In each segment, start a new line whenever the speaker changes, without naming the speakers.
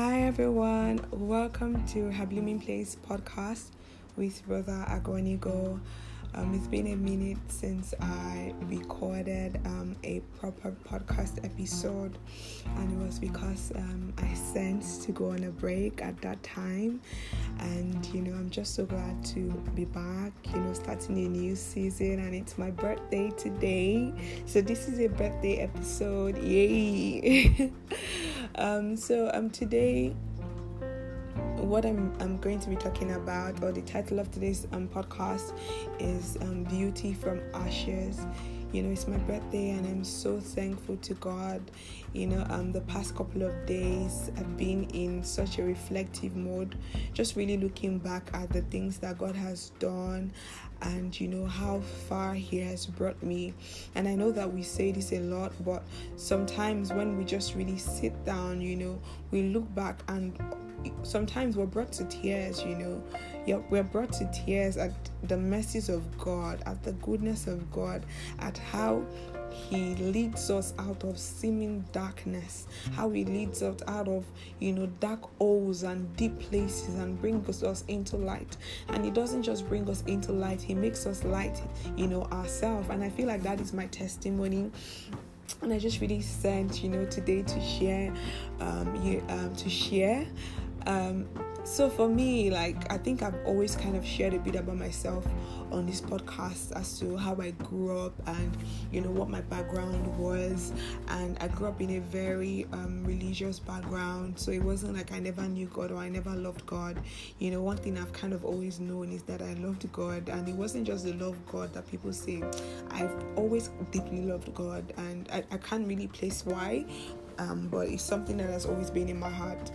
Hi everyone, welcome to Her Blooming Place podcast with Rhoda Agonigo. Um, it's been a minute since I recorded um, a proper podcast episode, and it was because um, I sensed to go on a break at that time. And you know, I'm just so glad to be back, you know, starting a new season, and it's my birthday today. So, this is a birthday episode, yay! um, so, um, today what I'm, I'm going to be talking about, or the title of today's um, podcast, is um, Beauty from Ashes. You know, it's my birthday, and I'm so thankful to God. You know, um, the past couple of days, I've been in such a reflective mode, just really looking back at the things that God has done and you know how far he has brought me and i know that we say this a lot but sometimes when we just really sit down you know we look back and sometimes we're brought to tears, you know. Yeah, we're brought to tears at the mercies of God, at the goodness of God, at how he leads us out of seeming darkness how he leads us out of you know dark holes and deep places and brings us into light. And he doesn't just bring us into light he makes us light you know ourselves. And i feel like that is my testimony. And I just really sent, you know, today to share, um, you, um, to share um, so for me, like I think I've always kind of shared a bit about myself on this podcast as to how I grew up and you know what my background was. And I grew up in a very um, religious background, so it wasn't like I never knew God or I never loved God. You know, one thing I've kind of always known is that I loved God, and it wasn't just the love God that people say. I've always deeply loved God, and I, I can't really place why, um, but it's something that has always been in my heart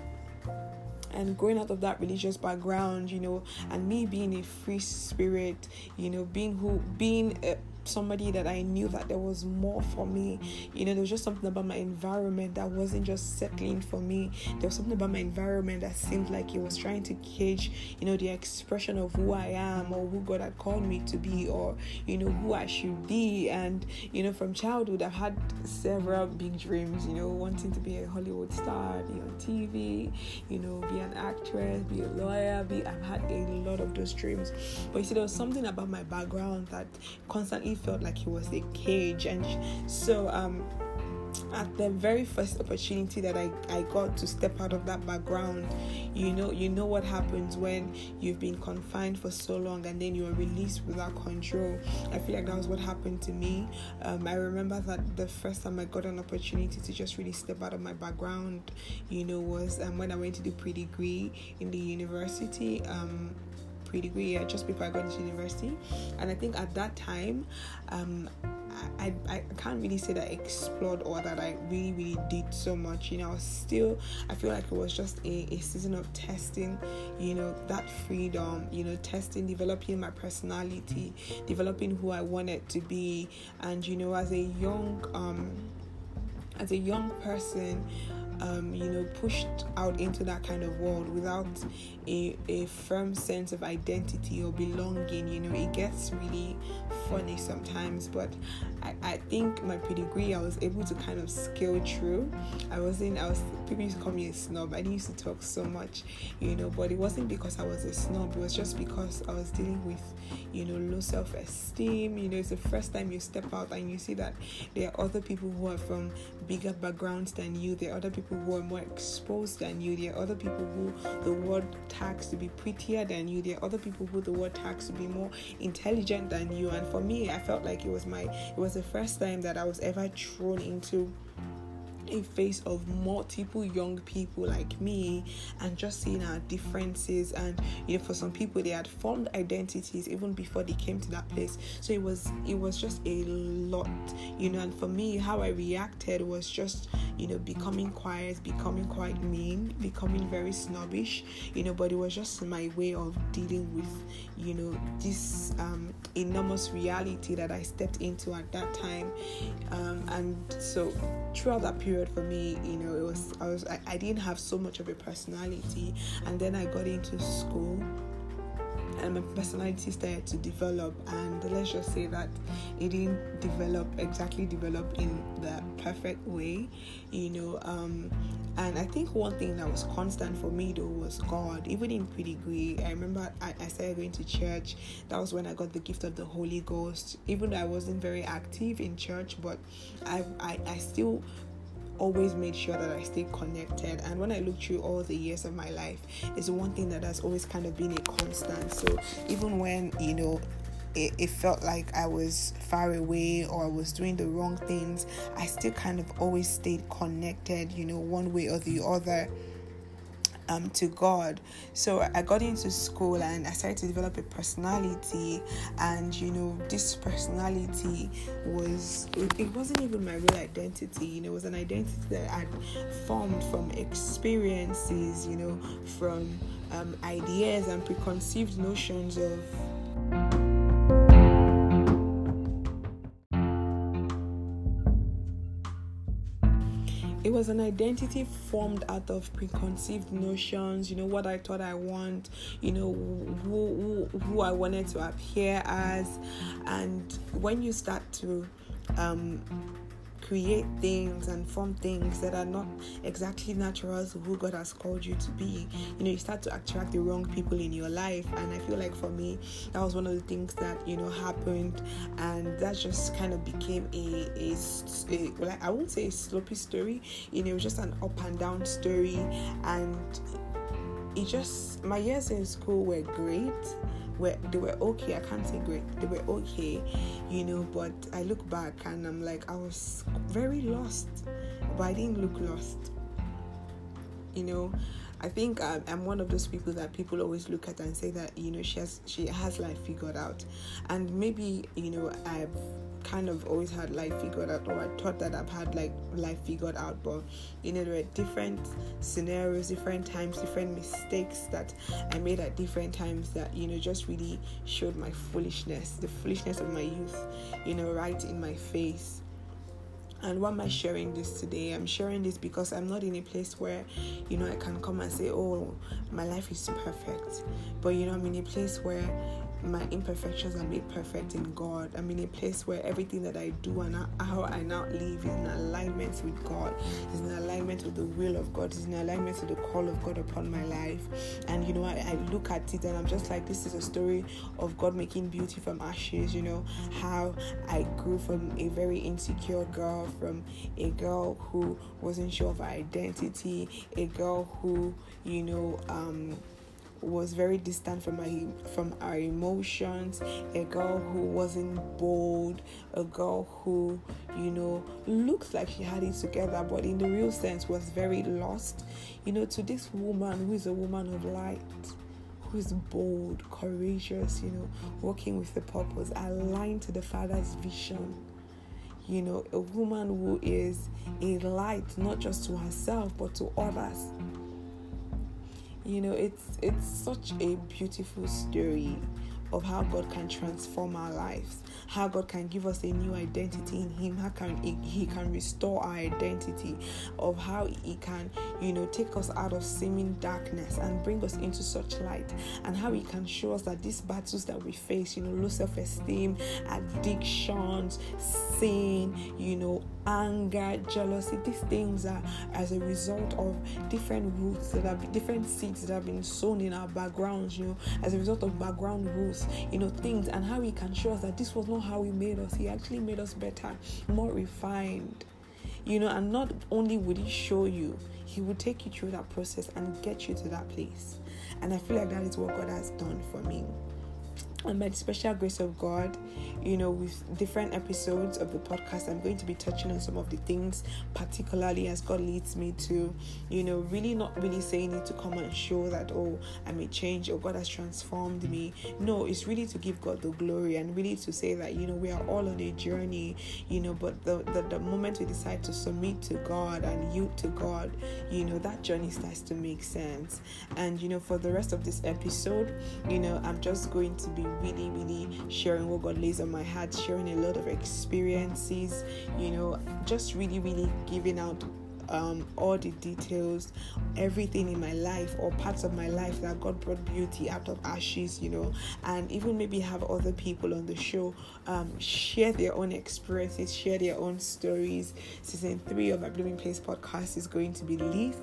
and growing out of that religious background you know and me being a free spirit you know being who being somebody that I knew that there was more for me. You know, there was just something about my environment that wasn't just settling for me. There was something about my environment that seemed like it was trying to cage, you know, the expression of who I am or who God had called me to be or, you know, who I should be. And, you know, from childhood, I've had several big dreams, you know, wanting to be a Hollywood star, be on TV, you know, be an actress, be a lawyer, be, I've had a lot of those dreams. But you see, there was something about my background that constantly felt like he was a cage. And so, um, at the very first opportunity that I, I got to step out of that background you know you know what happens when you've been confined for so long and then you are released without control. I feel like that was what happened to me. Um, i remember that the first time i got an opportunity to just really step out of my background you know was um, when i went to do pre-degree in the university. Um, pre-degree yeah, just before I got into university, and I think at that time, um, I, I, I can't really say that I explored or that I really really did so much. You know, I was still I feel like it was just a, a season of testing. You know, that freedom. You know, testing, developing my personality, developing who I wanted to be, and you know, as a young um, as a young person um, you know, pushed out into that kind of world without a, a firm sense of identity or belonging, you know, it gets really funny sometimes. But I, I think my pre-degree, I was able to kind of scale through. I wasn't, I was, people used to call me a snob. I didn't used to talk so much, you know, but it wasn't because I was a snob. It was just because I was dealing with, you know, low self-esteem. You know, it's the first time you step out and you see that there are other people who are from bigger backgrounds than you. There are other people who are more exposed than you. There are other people who the world tags to be prettier than you. There are other people who the world tags to be more intelligent than you. And for me, I felt like it was my it was the first time that I was ever thrown into a face of multiple young people like me and just seeing our differences and you know for some people they had formed identities even before they came to that place. So it was it was just a lot you know and for me how i reacted was just you know becoming quiet becoming quite mean becoming very snobbish you know but it was just my way of dealing with you know this um, enormous reality that i stepped into at that time. Um, and so throughout that period for me, you know, it was I was I, I didn't have so much of a personality, and then I got into school and my personality started to develop and let's just say that it didn't develop exactly develop in the perfect way, you know. Um, and I think one thing that was constant for me though was God. Even in pre-degree, I remember I, I started going to church. That was when I got the gift of the Holy Ghost. Even though I wasn't very active in church, but I I, I still always made sure that I stayed connected. And when I look through all the years of my life, it's one thing that has always kind of been a constant. So even when, you know, it, it, felt like I was far away or I was doing the wrong things, I still kind of always stayed connected, you know, one way or the other um, to God. So I got into school and I started to develop a personality, and you know, this personality was it, wasn't even my real identity. You know, it was an identity that I formed from experiences, you know, from um, ideas and preconceived notions of was an identity formed out of preconceived notions you know what i thought i want you know who, who, who i wanted to appear as. And when you start to um, create things and form things that are not exactly natural to who God has called you to be, you know, you start to attract the wrong people in your life. And I feel like for me, that was one of the things that, you know, happened. And that just kind of became a, a, a well, I won't say a sloppy story, you know, just an up and down story. And it just, my years in school were great were they were okay. I can't say great. They were okay, you know. But I look back and I'm like, I was very lost, but I didn't look lost. You know, I think I'm, I'm, one of those people that people always look at and say that you know she has she has life figured out, and maybe you know I've kind of always had life figured out, or I thought that I've had like life figured out, but you know, there are different scenarios, different times, different mistakes that I made at different times that you know just really showed my foolishness, the foolishness of my youth, you know, right in my face. And why am I sharing this today? I'm sharing this because I'm not in a place where, you know, I can come and say, oh, my life is perfect. But, you know, I'm in a place where, my imperfections are made perfect in God. I'm in a place where everything that I do and how I now live is in alignment with God, is in alignment with the will of God, is in alignment with the call of God upon my life. And you know, I, I look at it and I'm just like, this is a story of God making beauty from ashes. You know, how I grew from a very insecure girl, from a girl who wasn't sure of her identity, a girl who, you know, um, was very distant from my from our emotions. A girl who wasn't bold a girl who you know looks like she had it together but in the real sense was very lost. You know to this woman who is a woman of light who is bold courageous you know working with the purpose aligned to the father's vision. You know a woman who is a light not just to herself but to others you know it's it's such a beautiful story of how God can transform our lives, how God can give us a new identity in Him, how can He, he can restore our identity, of how He can, you know, take us out of seeming darkness and bring us into such light, and how He can show us that these battles that we face, you know, low self-esteem, addictions, sin, you know, anger, jealousy, these things are as a result of different roots that have different seeds that have been sown in our backgrounds, you know, as a result of background roots you know, things and how He can show us that this was not how He made us. He actually made us better, more refined. You know, and not only would He show you, He would take you through that process and get you to that place. And I feel like that is what God has done for me and by the special grace of God, you know, with different episodes of the podcast, I'm going to be touching on some of the things, particularly as God leads me to, you know, really not really saying it to come and show that, oh, I may change or God has transformed me. No, it's really to give God the glory and really to say that, you know, we are all on a journey, you know, but the, the, the moment we decide to submit to God and yield to God, you know, that journey starts to make sense. And, you know, for the rest of this episode, you know, I'm just going to be really, really sharing what God lays on my heart, sharing a lot of experiences, you know, just really, really giving out um, all the details, everything in my life or parts of my life that God brought beauty out of ashes, you know, and even maybe have other people on the show um, share their own experiences, share their own stories. Season three of my Blooming Place podcast is going to be Leaf.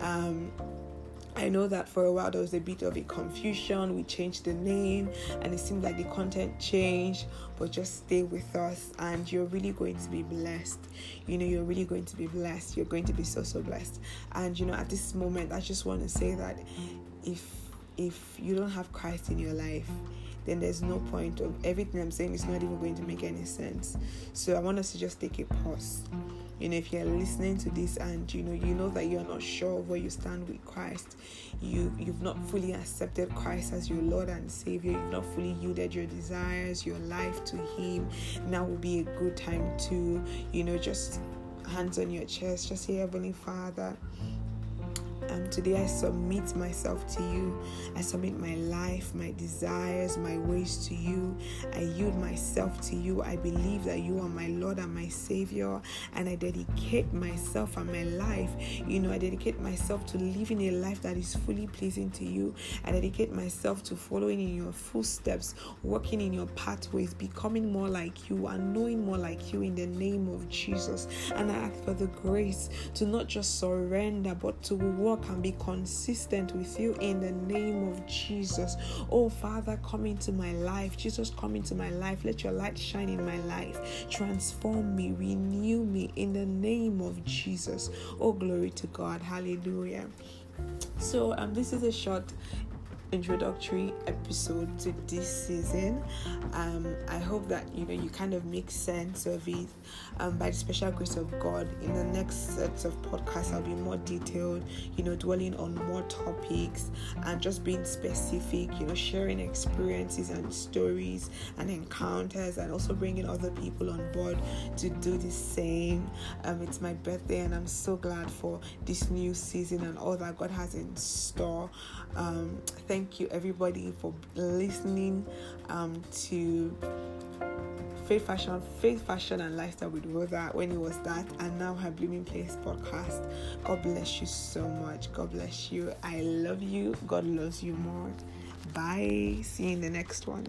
Um, I know that for a while there was a bit of a confusion. We changed the name and it seemed like the content changed, but just stay with us and you're really going to be blessed. You know, you're really going to be blessed. You're going to be so, so blessed. And you know, at this moment, I just want to say that if if you don't have Christ in your life, then there's no point of everything I'm saying is not even going to make any sense. So I want us to just take a pause you know if you're listening to this and you know you know that you're not sure where you stand with christ you you've not fully accepted christ as your lord and savior you've not fully yielded your desires your life to him now will be a good time to you know just hands on your chest just say heavenly father um, today I submit myself to you. I submit my life, my desires, my ways to you. I yield myself to you. I believe that you are my Lord and my Savior. And I dedicate myself and my life. You know, I dedicate myself to living a life that is fully pleasing to you. I dedicate myself to following in your footsteps, walking in your pathways, becoming more like you, and knowing more like you in the name of Jesus. And I ask for the grace to not just surrender, but to walk can be consistent with you in the name of Jesus. Oh, Father, come into my life. Jesus, come into my life. Let your light shine in my life. Transform me, renew me in the name of Jesus. Oh, glory to God. Hallelujah. So, um, this is a short introductory episode to this season. Um, I hope that you know you kind of make sense of it. Um, by the special grace of God, in the next sets of podcasts, I'll be more detailed. You know, dwelling on more topics and just being specific. You know, sharing experiences and stories and encounters, and also bringing other people on board to do the same. Um, it's my birthday, and I'm so glad for this new season and all that God has in store. Um, thank you, everybody, for listening um, to Faith Fashion, Faith Fashion and Lifestyle with Rhoda when it was that, and now her Blooming Place podcast. God bless you so much. God bless you. I love you. God loves you more. Bye. See you in the next one.